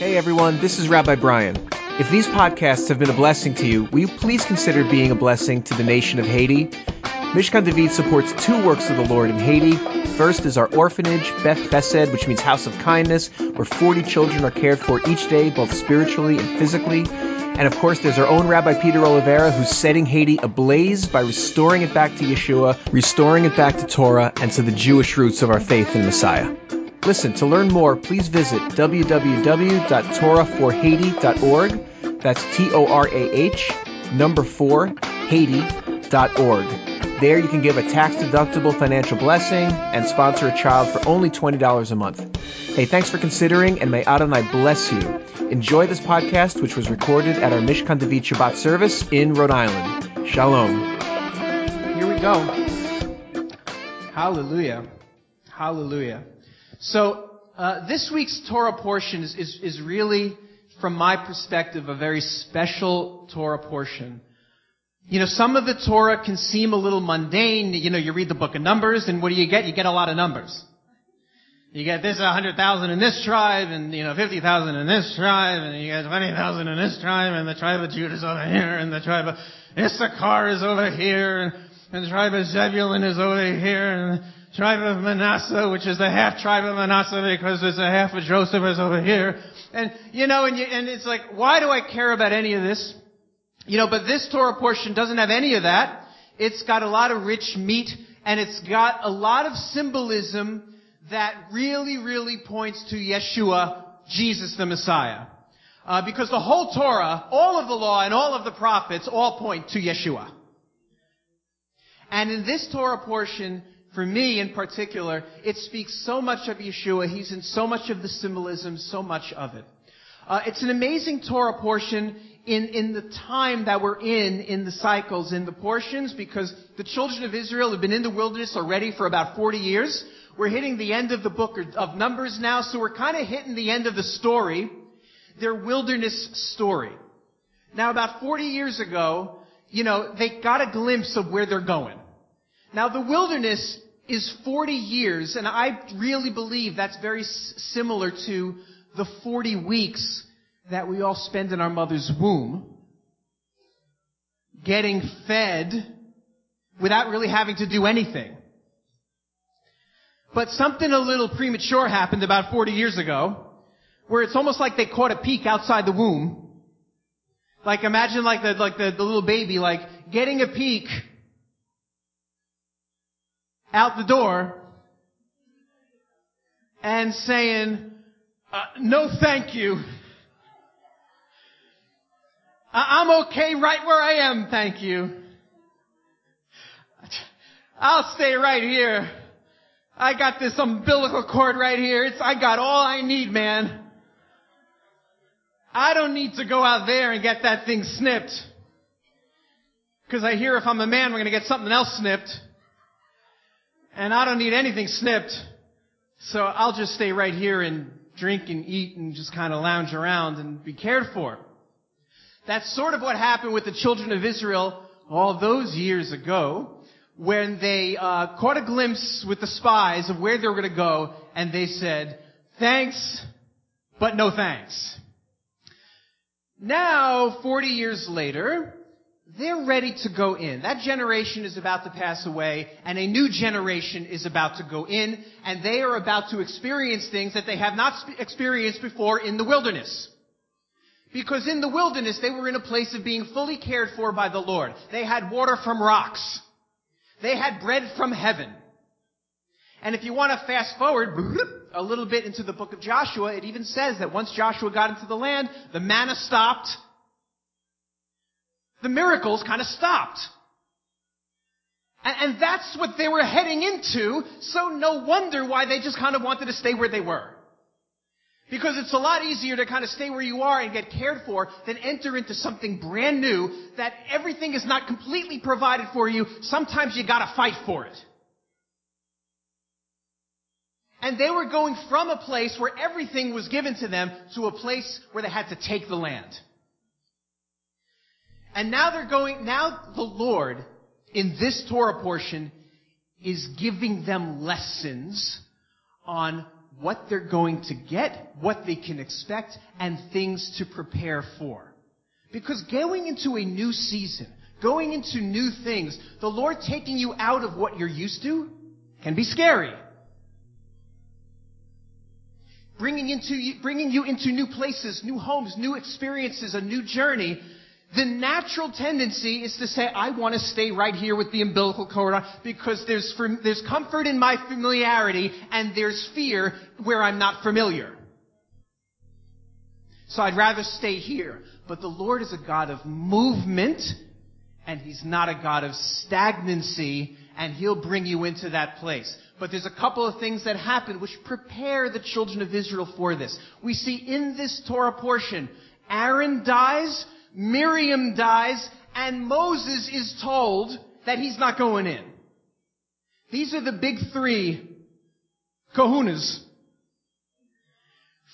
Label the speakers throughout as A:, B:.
A: Hey everyone, this is Rabbi Brian. If these podcasts have been a blessing to you, will you please consider being a blessing to the nation of Haiti? Mishkan David supports two works of the Lord in Haiti. First is our orphanage, Beth Chesed, which means house of kindness, where 40 children are cared for each day, both spiritually and physically. And of course, there's our own Rabbi Peter Oliveira, who's setting Haiti ablaze by restoring it back to Yeshua, restoring it back to Torah, and to the Jewish roots of our faith in Messiah. Listen, to learn more, please visit www.torahforhaiti.org. That's T O R A H, number four, Haiti.org. There you can give a tax deductible financial blessing and sponsor a child for only $20 a month. Hey, thanks for considering, and may Adonai bless you. Enjoy this podcast, which was recorded at our Mishkan David Shabbat service in Rhode Island. Shalom.
B: Here we go. Hallelujah. Hallelujah. So, uh, this week's Torah portion is, is, is really, from my perspective, a very special Torah portion. You know, some of the Torah can seem a little mundane. You know, you read the book of Numbers, and what do you get? You get a lot of numbers. You get this 100,000 in this tribe, and, you know, 50,000 in this tribe, and you get 20,000 in this tribe, and the tribe of Judah is over here, and the tribe of Issachar is over here, and, and the tribe of Zebulun is over here, and tribe of Manasseh, which is the half tribe of Manasseh because there's a half of Joseph is over here. And, you know, and, you, and it's like, why do I care about any of this? You know, but this Torah portion doesn't have any of that. It's got a lot of rich meat and it's got a lot of symbolism that really, really points to Yeshua, Jesus the Messiah. Uh, because the whole Torah, all of the law and all of the prophets all point to Yeshua. And in this Torah portion, for me in particular, it speaks so much of Yeshua. He's in so much of the symbolism, so much of it. Uh, it's an amazing Torah portion in, in the time that we're in, in the cycles, in the portions, because the children of Israel have been in the wilderness already for about 40 years. We're hitting the end of the book of Numbers now, so we're kind of hitting the end of the story, their wilderness story. Now about 40 years ago, you know, they got a glimpse of where they're going. Now the wilderness is 40 years, and I really believe that's very similar to the 40 weeks that we all spend in our mother's womb, getting fed without really having to do anything. But something a little premature happened about 40 years ago, where it's almost like they caught a peek outside the womb. Like imagine like the, like the, the little baby, like getting a peek out the door and saying, uh, no thank you. I'm okay right where I am, thank you. I'll stay right here. I got this umbilical cord right here. It's, I got all I need, man. I don't need to go out there and get that thing snipped. Cause I hear if I'm a man, we're gonna get something else snipped. And I don't need anything snipped. So I'll just stay right here and drink and eat and just kind of lounge around and be cared for. That's sort of what happened with the children of Israel all those years ago when they uh, caught a glimpse with the spies of where they were going to go and they said, thanks, but no thanks. Now, 40 years later, they're ready to go in. That generation is about to pass away and a new generation is about to go in and they are about to experience things that they have not experienced before in the wilderness. Because in the wilderness, they were in a place of being fully cared for by the Lord. They had water from rocks. They had bread from heaven. And if you want to fast forward a little bit into the book of Joshua, it even says that once Joshua got into the land, the manna stopped. The miracles kind of stopped. And, and that's what they were heading into, so no wonder why they just kind of wanted to stay where they were. Because it's a lot easier to kind of stay where you are and get cared for than enter into something brand new that everything is not completely provided for you. Sometimes you gotta fight for it. And they were going from a place where everything was given to them to a place where they had to take the land. And now they're going, now the Lord in this Torah portion is giving them lessons on what they're going to get, what they can expect, and things to prepare for. Because going into a new season, going into new things, the Lord taking you out of what you're used to can be scary. Bringing, into, bringing you into new places, new homes, new experiences, a new journey the natural tendency is to say, I want to stay right here with the umbilical cord because there's, there's comfort in my familiarity and there's fear where I'm not familiar. So I'd rather stay here. But the Lord is a God of movement and He's not a God of stagnancy and He'll bring you into that place. But there's a couple of things that happen which prepare the children of Israel for this. We see in this Torah portion, Aaron dies, Miriam dies, and Moses is told that he's not going in. These are the big three kahunas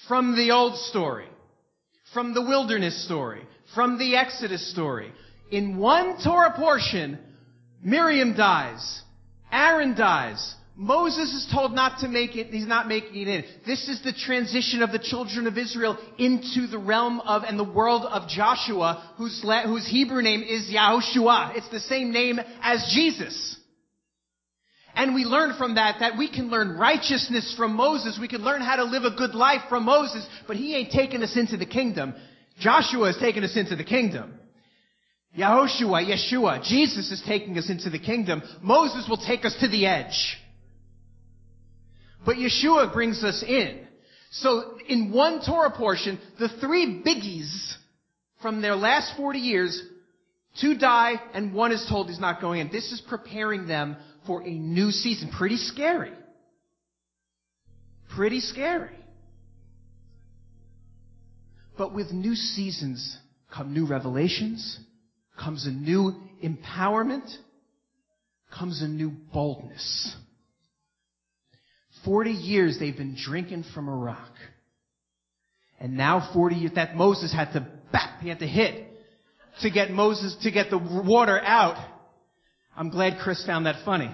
B: from the old story, from the wilderness story, from the Exodus story. In one Torah portion, Miriam dies, Aaron dies, Moses is told not to make it, he's not making it in. This is the transition of the children of Israel into the realm of and the world of Joshua, whose, whose Hebrew name is Yahushua. It's the same name as Jesus. And we learn from that that we can learn righteousness from Moses. We can learn how to live a good life from Moses, but he ain't taking us into the kingdom. Joshua is taking us into the kingdom. Yahushua, Yeshua, Jesus is taking us into the kingdom. Moses will take us to the edge. But Yeshua brings us in. So in one Torah portion, the three biggies from their last 40 years, two die and one is told he's not going in. This is preparing them for a new season. Pretty scary. Pretty scary. But with new seasons come new revelations, comes a new empowerment, comes a new boldness. 40 years they've been drinking from a rock. And now 40 years, that Moses had to bap, he had to hit to get Moses, to get the water out. I'm glad Chris found that funny.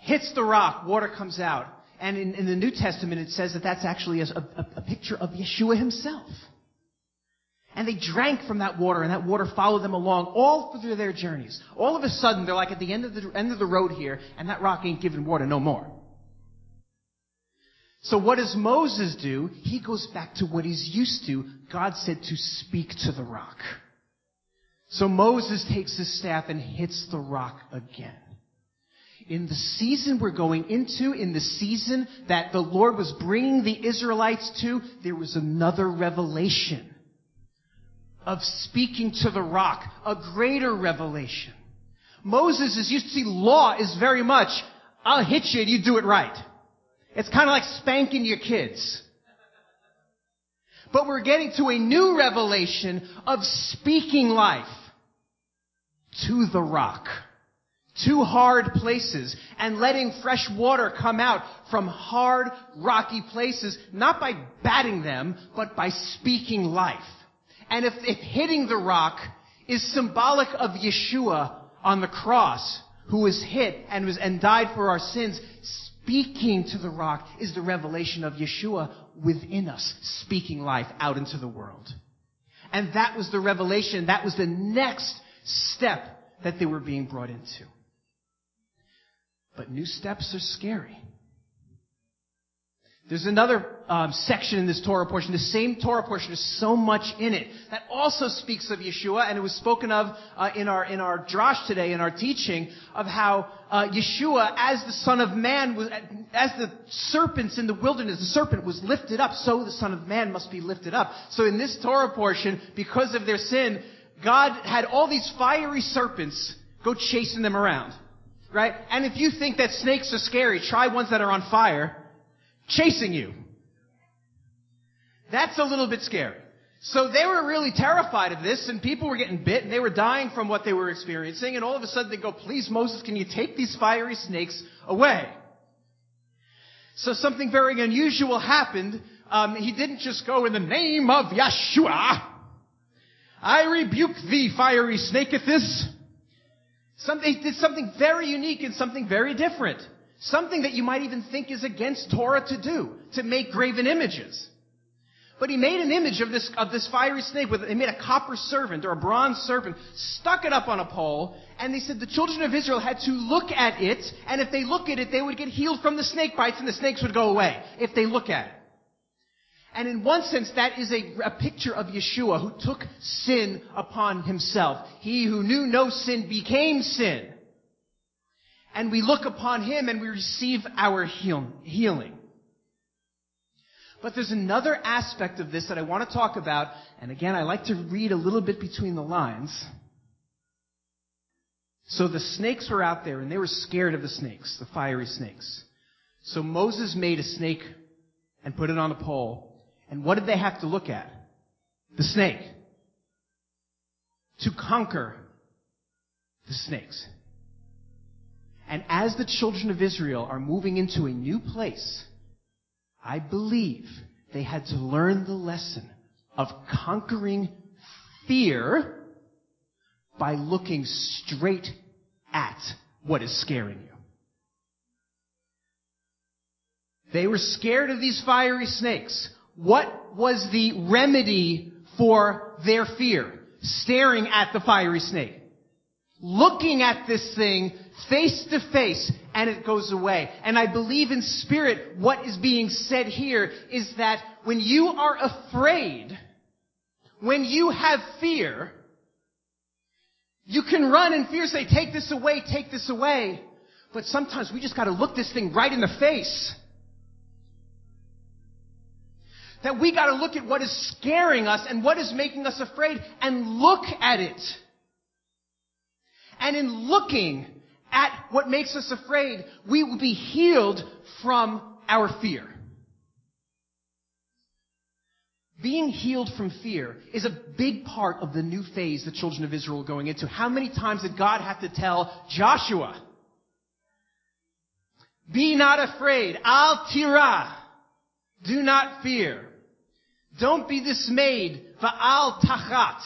B: Hits the rock, water comes out. And in, in the New Testament it says that that's actually a, a, a picture of Yeshua himself. And they drank from that water, and that water followed them along all through their journeys. All of a sudden, they're like at the end of the end of the road here, and that rock ain't giving water no more. So what does Moses do? He goes back to what he's used to. God said to speak to the rock. So Moses takes his staff and hits the rock again. In the season we're going into, in the season that the Lord was bringing the Israelites to, there was another revelation of speaking to the rock, a greater revelation. Moses is used to see law is very much, I'll hit you and you do it right. It's kind of like spanking your kids. But we're getting to a new revelation of speaking life to the rock, to hard places, and letting fresh water come out from hard, rocky places, not by batting them, but by speaking life. And if, if hitting the rock is symbolic of Yeshua on the cross, who was hit and was, and died for our sins, speaking to the rock is the revelation of Yeshua within us, speaking life out into the world. And that was the revelation, that was the next step that they were being brought into. But new steps are scary. There's another um, section in this Torah portion. The same Torah portion. There's so much in it that also speaks of Yeshua, and it was spoken of uh, in our in our drash today in our teaching of how uh, Yeshua, as the Son of Man, was, as the serpents in the wilderness, the serpent was lifted up, so the Son of Man must be lifted up. So in this Torah portion, because of their sin, God had all these fiery serpents go chasing them around, right? And if you think that snakes are scary, try ones that are on fire chasing you. That's a little bit scary. So they were really terrified of this, and people were getting bit, and they were dying from what they were experiencing, and all of a sudden they go, please Moses, can you take these fiery snakes away? So something very unusual happened. Um, he didn't just go in the name of Yeshua. I rebuke thee, fiery snake, at this. Something, did something very unique and something very different. Something that you might even think is against Torah to do, to make graven images. But he made an image of this, of this fiery snake with, he made a copper serpent or a bronze serpent, stuck it up on a pole, and they said the children of Israel had to look at it, and if they look at it, they would get healed from the snake bites and the snakes would go away, if they look at it. And in one sense, that is a, a picture of Yeshua who took sin upon himself. He who knew no sin became sin and we look upon Him and we receive our heal- healing. But there's another aspect of this that I want to talk about, and again, I like to read a little bit between the lines. So the snakes were out there, and they were scared of the snakes, the fiery snakes. So Moses made a snake and put it on a pole, and what did they have to look at? The snake. To conquer the snakes. And as the children of Israel are moving into a new place, I believe they had to learn the lesson of conquering fear by looking straight at what is scaring you. They were scared of these fiery snakes. What was the remedy for their fear? Staring at the fiery snake. Looking at this thing face to face and it goes away. And I believe in spirit what is being said here is that when you are afraid, when you have fear, you can run in fear, say, take this away, take this away. But sometimes we just gotta look this thing right in the face. That we gotta look at what is scaring us and what is making us afraid and look at it. And in looking at what makes us afraid, we will be healed from our fear. Being healed from fear is a big part of the new phase the children of Israel are going into. How many times did God have to tell Joshua, be not afraid, al tira, do not fear. Don't be dismayed, va'al tachat.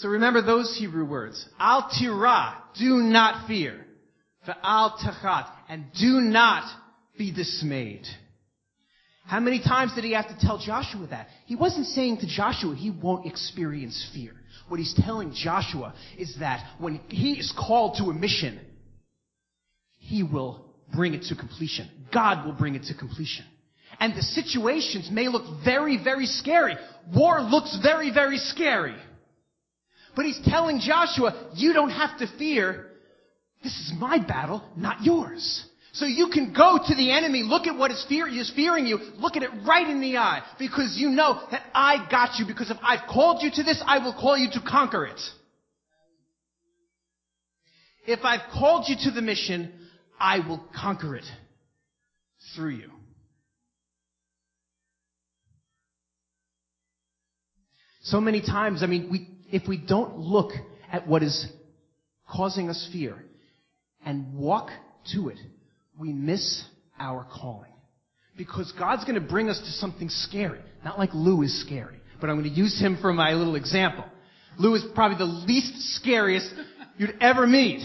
B: So remember those Hebrew words. Al tira, do not fear. Al tachat, and do not be dismayed. How many times did he have to tell Joshua that? He wasn't saying to Joshua he won't experience fear. What he's telling Joshua is that when he is called to a mission, he will bring it to completion. God will bring it to completion. And the situations may look very, very scary. War looks very, very scary. But he's telling Joshua, you don't have to fear. This is my battle, not yours. So you can go to the enemy, look at what is, fear, is fearing you, look at it right in the eye, because you know that I got you, because if I've called you to this, I will call you to conquer it. If I've called you to the mission, I will conquer it through you. So many times, I mean, we, if we don't look at what is causing us fear and walk to it, we miss our calling. Because God's going to bring us to something scary. Not like Lou is scary, but I'm going to use him for my little example. Lou is probably the least scariest you'd ever meet.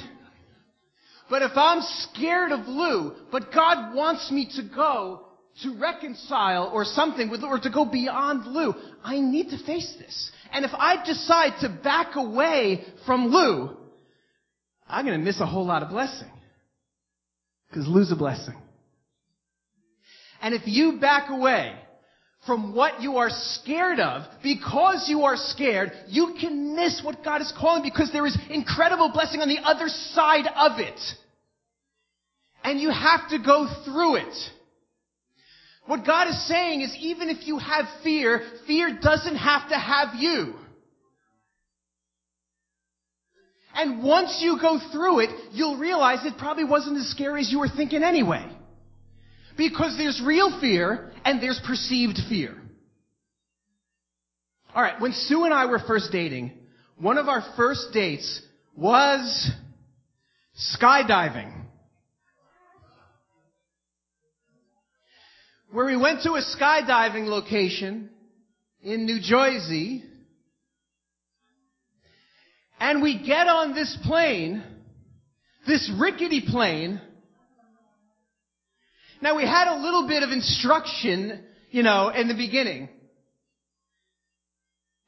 B: But if I'm scared of Lou, but God wants me to go to reconcile or something with, or to go beyond Lou, I need to face this. And if I decide to back away from Lou, I'm going to miss a whole lot of blessing. Because Lou's a blessing. And if you back away from what you are scared of, because you are scared, you can miss what God is calling because there is incredible blessing on the other side of it. And you have to go through it. What God is saying is even if you have fear, fear doesn't have to have you. And once you go through it, you'll realize it probably wasn't as scary as you were thinking anyway. Because there's real fear and there's perceived fear. Alright, when Sue and I were first dating, one of our first dates was skydiving. Where we went to a skydiving location in New Jersey, and we get on this plane, this rickety plane, Now we had a little bit of instruction, you know, in the beginning.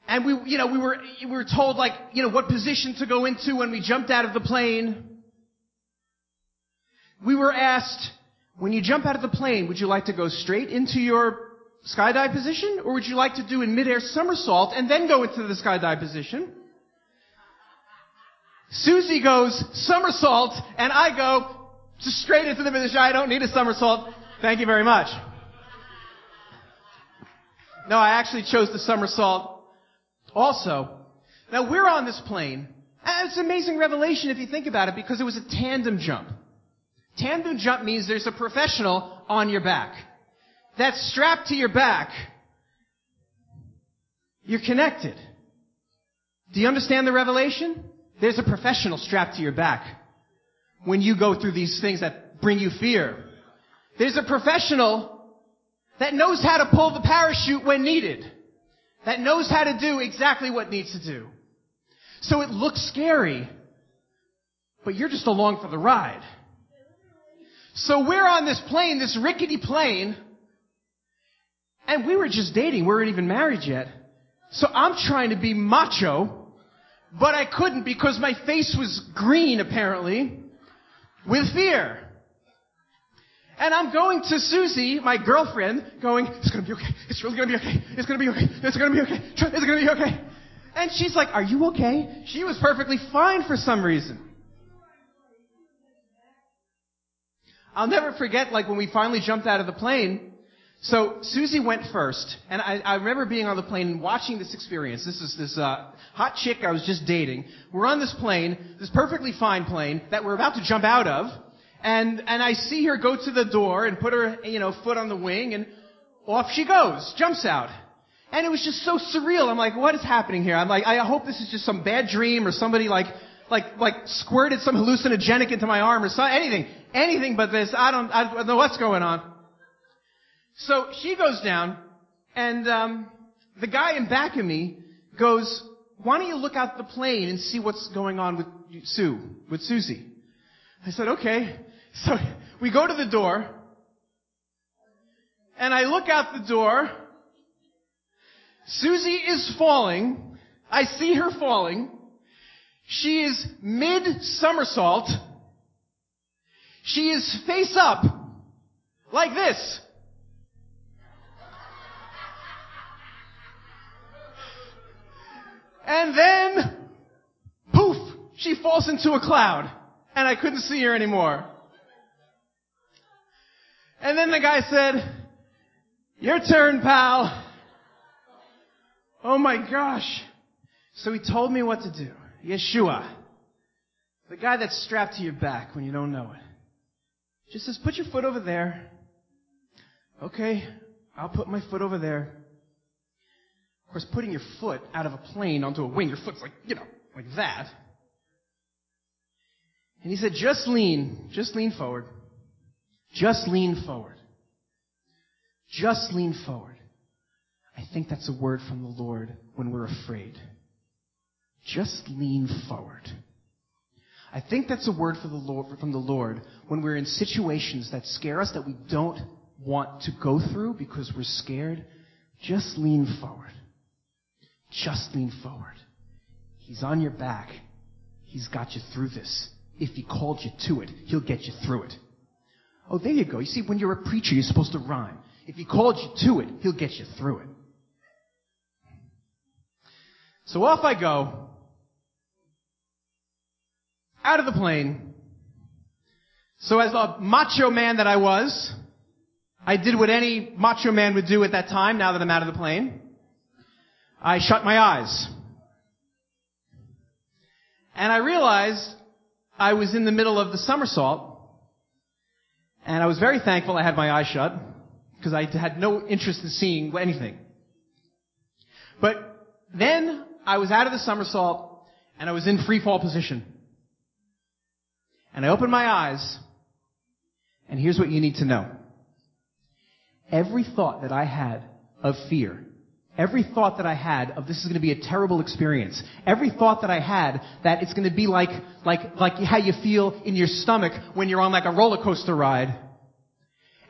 B: And we, you know, we were, we were told like, you know, what position to go into when we jumped out of the plane. We were asked, when you jump out of the plane, would you like to go straight into your skydive position, or would you like to do a midair somersault and then go into the skydive position? Susie goes somersault, and I go straight into the position. I don't need a somersault. Thank you very much. No, I actually chose the somersault also. Now we're on this plane. It's an amazing revelation if you think about it because it was a tandem jump. Tandem jump means there's a professional on your back. That's strapped to your back. You're connected. Do you understand the revelation? There's a professional strapped to your back when you go through these things that bring you fear. There's a professional that knows how to pull the parachute when needed. That knows how to do exactly what needs to do. So it looks scary, but you're just along for the ride. So we're on this plane, this rickety plane, and we were just dating. We weren't even married yet. So I'm trying to be macho but I couldn't because my face was green, apparently, with fear. And I'm going to Susie, my girlfriend, going, it's gonna be okay. It's really gonna be okay. It's gonna be okay. It's gonna be okay. It's gonna be okay. And she's like, are you okay? She was perfectly fine for some reason. I'll never forget, like, when we finally jumped out of the plane, so Susie went first, and I, I, remember being on the plane and watching this experience. This is this uh, hot chick I was just dating. We're on this plane, this perfectly fine plane that we're about to jump out of, and and I see her go to the door and put her you know foot on the wing, and off she goes, jumps out. And it was just so surreal. I'm like, what is happening here? I'm like, I hope this is just some bad dream or somebody like like like squirted some hallucinogenic into my arm or something, anything, anything but this. I don't I don't know what's going on. So she goes down, and um, the guy in back of me goes, "Why don't you look out the plane and see what's going on with Sue, with Susie?" I said, "Okay." So we go to the door, and I look out the door. Susie is falling. I see her falling. She is mid somersault. She is face up, like this. And then, poof, she falls into a cloud. And I couldn't see her anymore. And then the guy said, your turn, pal. Oh my gosh. So he told me what to do. Yeshua. The guy that's strapped to your back when you don't know it. Just says, put your foot over there. Okay, I'll put my foot over there. Of course, putting your foot out of a plane onto a wing, your foot's like, you know, like that. And he said, just lean, just lean forward. Just lean forward. Just lean forward. I think that's a word from the Lord when we're afraid. Just lean forward. I think that's a word the Lord, from the Lord when we're in situations that scare us that we don't want to go through because we're scared. Just lean forward. Just lean forward. He's on your back. He's got you through this. If he called you to it, he'll get you through it. Oh, there you go. You see, when you're a preacher, you're supposed to rhyme. If he called you to it, he'll get you through it. So off I go. Out of the plane. So as a macho man that I was, I did what any macho man would do at that time, now that I'm out of the plane. I shut my eyes. And I realized I was in the middle of the somersault. And I was very thankful I had my eyes shut because I had no interest in seeing anything. But then I was out of the somersault and I was in free fall position. And I opened my eyes and here's what you need to know. Every thought that I had of fear Every thought that I had of this is going to be a terrible experience. Every thought that I had that it's going to be like, like, like how you feel in your stomach when you're on like a roller coaster ride.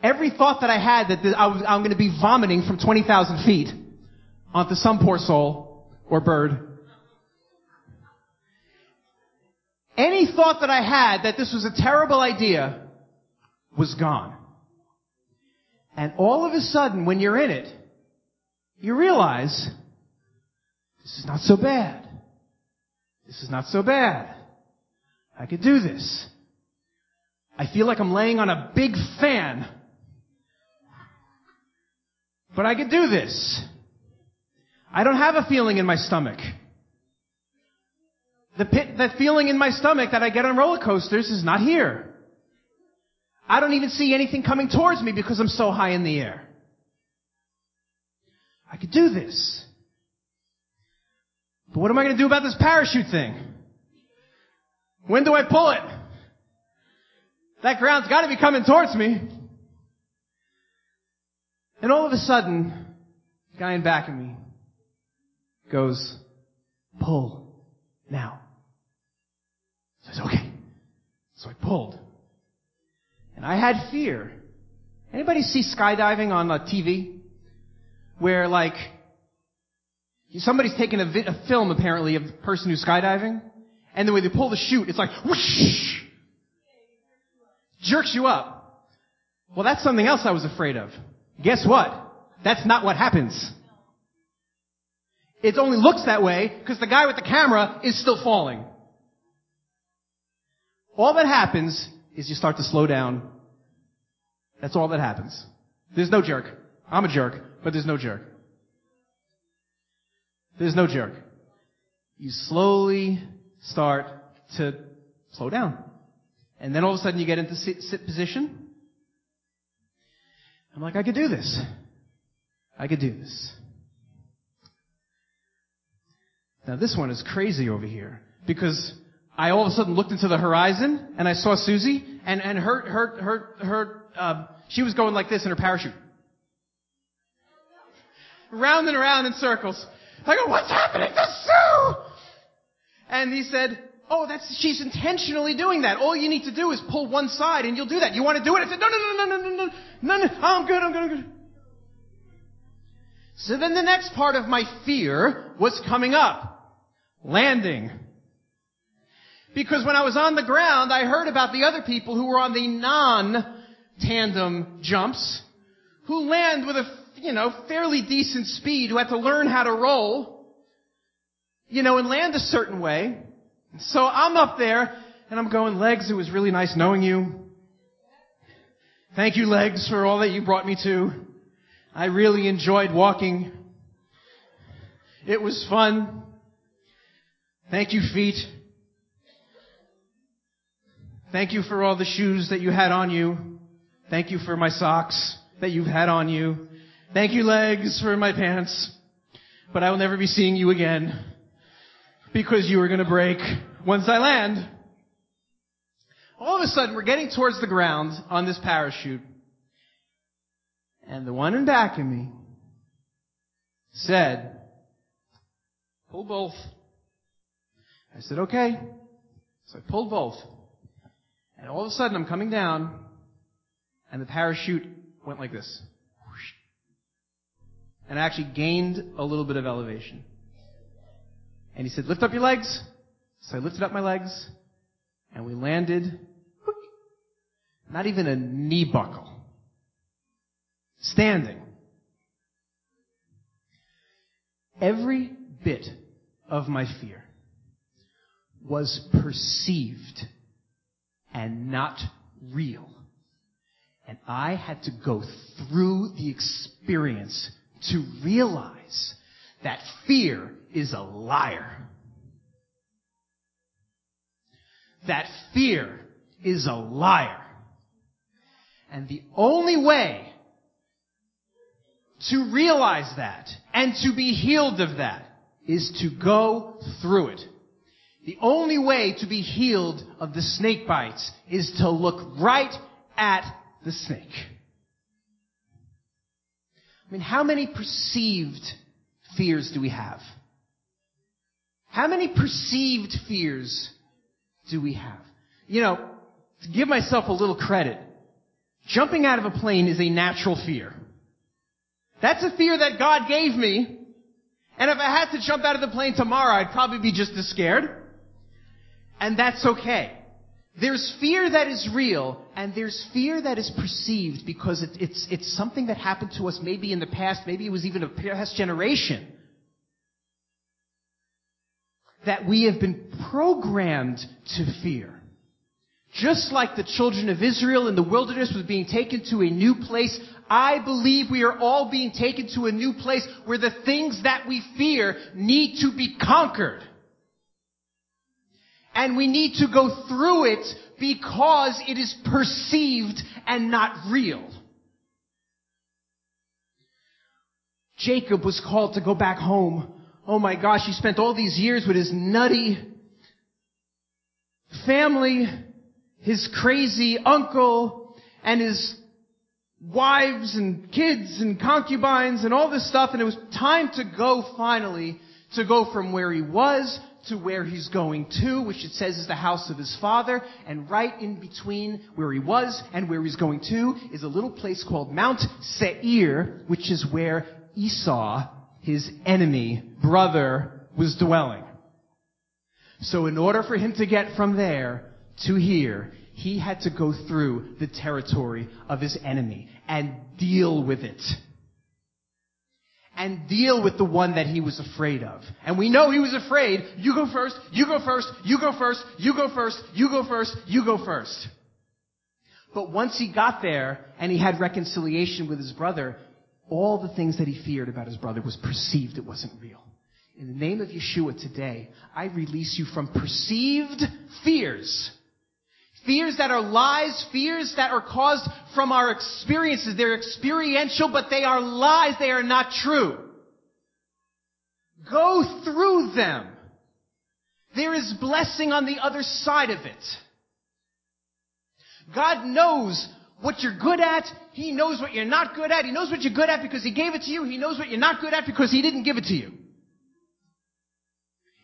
B: Every thought that I had that I was, I'm going to be vomiting from 20,000 feet onto some poor soul or bird. Any thought that I had that this was a terrible idea was gone. And all of a sudden, when you're in it, you realize this is not so bad. This is not so bad. I could do this. I feel like I'm laying on a big fan. But I could do this. I don't have a feeling in my stomach. The pit, that feeling in my stomach that I get on roller coasters is not here. I don't even see anything coming towards me because I'm so high in the air. I could do this. But what am I going to do about this parachute thing? When do I pull it? That ground's got to be coming towards me. And all of a sudden, the guy in back of me goes, pull now. So I said, okay. So I pulled. And I had fear. Anybody see skydiving on uh, a TV? Where like, somebody's taking a, vi- a film apparently of the person who's skydiving, and the way they pull the chute, it's like whoosh! Jerks you up. Well, that's something else I was afraid of. Guess what? That's not what happens. It only looks that way because the guy with the camera is still falling. All that happens is you start to slow down. That's all that happens. There's no jerk. I'm a jerk, but there's no jerk. There's no jerk. You slowly start to slow down. And then all of a sudden you get into sit, sit position. I'm like, I could do this. I could do this. Now this one is crazy over here because I all of a sudden looked into the horizon and I saw Susie and, and her, her, her, her, uh, she was going like this in her parachute. Round and around in circles. I go, what's happening to Sue? And he said, oh, that's, she's intentionally doing that. All you need to do is pull one side and you'll do that. You want to do it? I said, no, no, no, no, no, no, no, no, no, I'm good, I'm good, I'm good. So then the next part of my fear was coming up. Landing. Because when I was on the ground, I heard about the other people who were on the non-tandem jumps, who land with a, you know, fairly decent speed, who had to learn how to roll, you know, and land a certain way. So I'm up there, and I'm going, Legs, it was really nice knowing you. Thank you, Legs, for all that you brought me to. I really enjoyed walking. It was fun. Thank you, feet. Thank you for all the shoes that you had on you. Thank you for my socks that you've had on you. Thank you, legs, for my pants. But I will never be seeing you again because you are going to break once I land. All of a sudden, we're getting towards the ground on this parachute. And the one in back of me said, pull both. I said, okay. So I pulled both. And all of a sudden I'm coming down and the parachute went like this. And I actually gained a little bit of elevation. And he said, lift up your legs. So I lifted up my legs and we landed. Not even a knee buckle. Standing. Every bit of my fear was perceived and not real. And I had to go through the experience to realize that fear is a liar. That fear is a liar. And the only way to realize that and to be healed of that is to go through it. The only way to be healed of the snake bites is to look right at the snake. I mean, how many perceived fears do we have? How many perceived fears do we have? You know, to give myself a little credit, Jumping out of a plane is a natural fear. That's a fear that God gave me. And if I had to jump out of the plane tomorrow, I'd probably be just as scared. And that's okay. There's fear that is real, and there's fear that is perceived because it, it's, it's something that happened to us maybe in the past, maybe it was even a past generation. That we have been programmed to fear. Just like the children of Israel in the wilderness was being taken to a new place, I believe we are all being taken to a new place where the things that we fear need to be conquered. And we need to go through it because it is perceived and not real. Jacob was called to go back home. Oh my gosh, he spent all these years with his nutty family, his crazy uncle, and his wives and kids and concubines and all this stuff, and it was time to go finally, to go from where he was to where he's going to, which it says is the house of his father, and right in between where he was and where he's going to is a little place called Mount Seir, which is where Esau, his enemy, brother, was dwelling. So in order for him to get from there to here, he had to go through the territory of his enemy and deal with it and deal with the one that he was afraid of. And we know he was afraid. You go first, you go first, you go first, you go first, you go first, you go first. But once he got there and he had reconciliation with his brother, all the things that he feared about his brother was perceived, it wasn't real. In the name of Yeshua today, I release you from perceived fears Fears that are lies, fears that are caused from our experiences. They're experiential, but they are lies. They are not true. Go through them. There is blessing on the other side of it. God knows what you're good at. He knows what you're not good at. He knows what you're good at because He gave it to you. He knows what you're not good at because He didn't give it to you.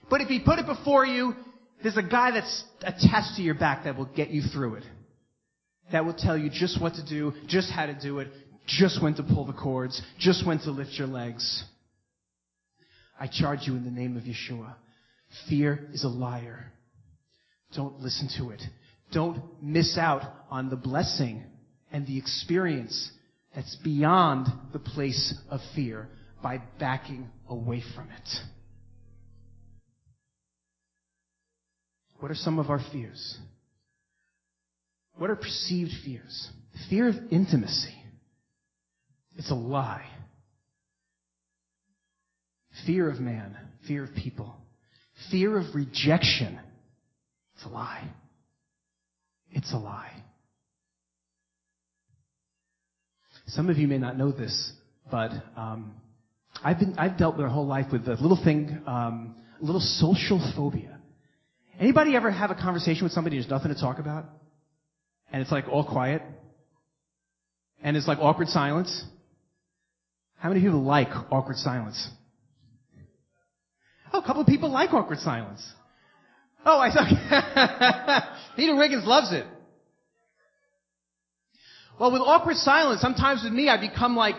B: But if He put it before you, there's a guy that's attached to your back that will get you through it. That will tell you just what to do, just how to do it, just when to pull the cords, just when to lift your legs. I charge you in the name of Yeshua. Fear is a liar. Don't listen to it. Don't miss out on the blessing and the experience that's beyond the place of fear by backing away from it. What are some of our fears? What are perceived fears? Fear of intimacy. It's a lie. Fear of man. Fear of people. Fear of rejection. It's a lie. It's a lie. Some of you may not know this, but um, I've been I've dealt my whole life with a little thing, um, a little social phobia. Anybody ever have a conversation with somebody there's nothing to talk about? And it's like all quiet? And it's like awkward silence? How many people like awkward silence? Oh, a couple of people like awkward silence. Oh, I thought Peter Wiggins loves it. Well, with awkward silence, sometimes with me, I become like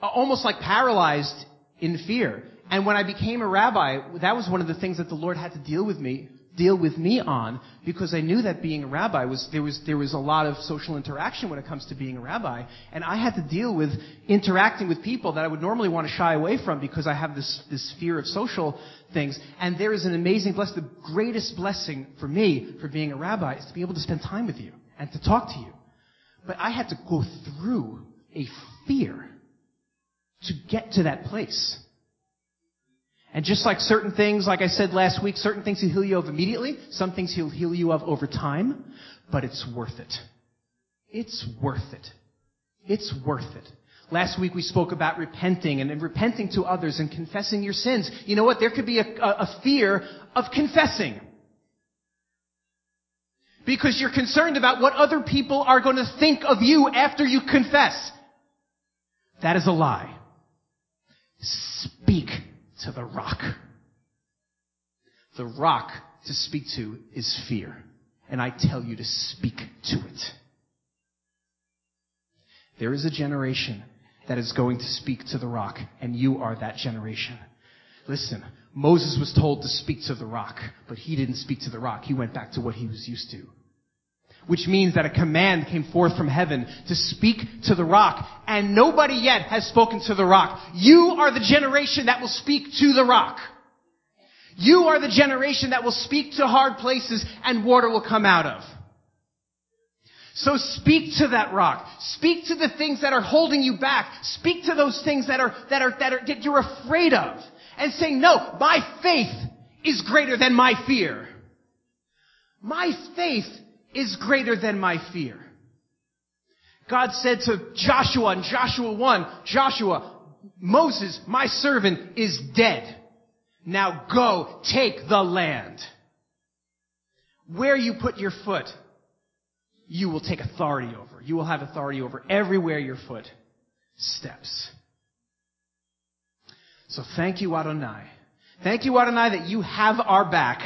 B: almost like paralyzed in fear. And when I became a rabbi, that was one of the things that the Lord had to deal with me, deal with me on, because I knew that being a rabbi was, there was, there was a lot of social interaction when it comes to being a rabbi. And I had to deal with interacting with people that I would normally want to shy away from because I have this, this fear of social things. And there is an amazing blessing, the greatest blessing for me for being a rabbi is to be able to spend time with you and to talk to you. But I had to go through a fear to get to that place. And just like certain things, like I said last week, certain things he'll heal you of immediately, some things he'll heal you of over time, but it's worth it. It's worth it. It's worth it. Last week we spoke about repenting and, and repenting to others and confessing your sins. You know what? There could be a, a, a fear of confessing. Because you're concerned about what other people are going to think of you after you confess. That is a lie. Speak to the rock. The rock to speak to is fear. And I tell you to speak to it. There is a generation that is going to speak to the rock, and you are that generation. Listen, Moses was told to speak to the rock, but he didn't speak to the rock. He went back to what he was used to. Which means that a command came forth from heaven to speak to the rock, and nobody yet has spoken to the rock. You are the generation that will speak to the rock. You are the generation that will speak to hard places and water will come out of. So speak to that rock. Speak to the things that are holding you back. Speak to those things that are, that are, that are, that you're afraid of. And say, no, my faith is greater than my fear. My faith is greater than my fear. God said to Joshua in Joshua 1, Joshua, Moses, my servant, is dead. Now go take the land. Where you put your foot, you will take authority over. You will have authority over everywhere your foot steps. So thank you, Adonai. Thank you, Adonai, that you have our back.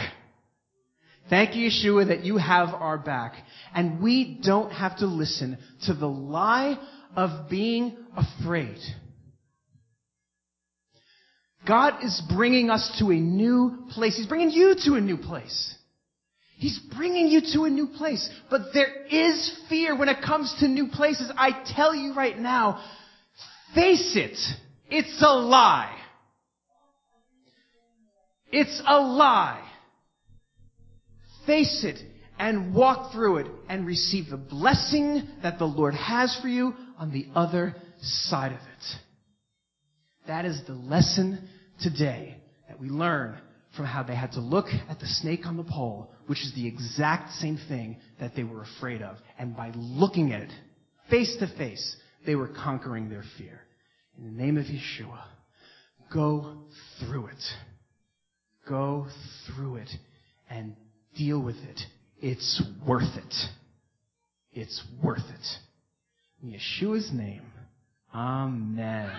B: Thank you, Yeshua, that you have our back. And we don't have to listen to the lie of being afraid. God is bringing us to a new place. He's bringing you to a new place. He's bringing you to a new place. But there is fear when it comes to new places. I tell you right now, face it. It's a lie. It's a lie. Face it and walk through it and receive the blessing that the Lord has for you on the other side of it. That is the lesson today that we learn from how they had to look at the snake on the pole, which is the exact same thing that they were afraid of. And by looking at it face to face, they were conquering their fear. In the name of Yeshua, go through it. Go through it and deal with it. It's worth it. It's worth it. In Yeshua's name, Amen.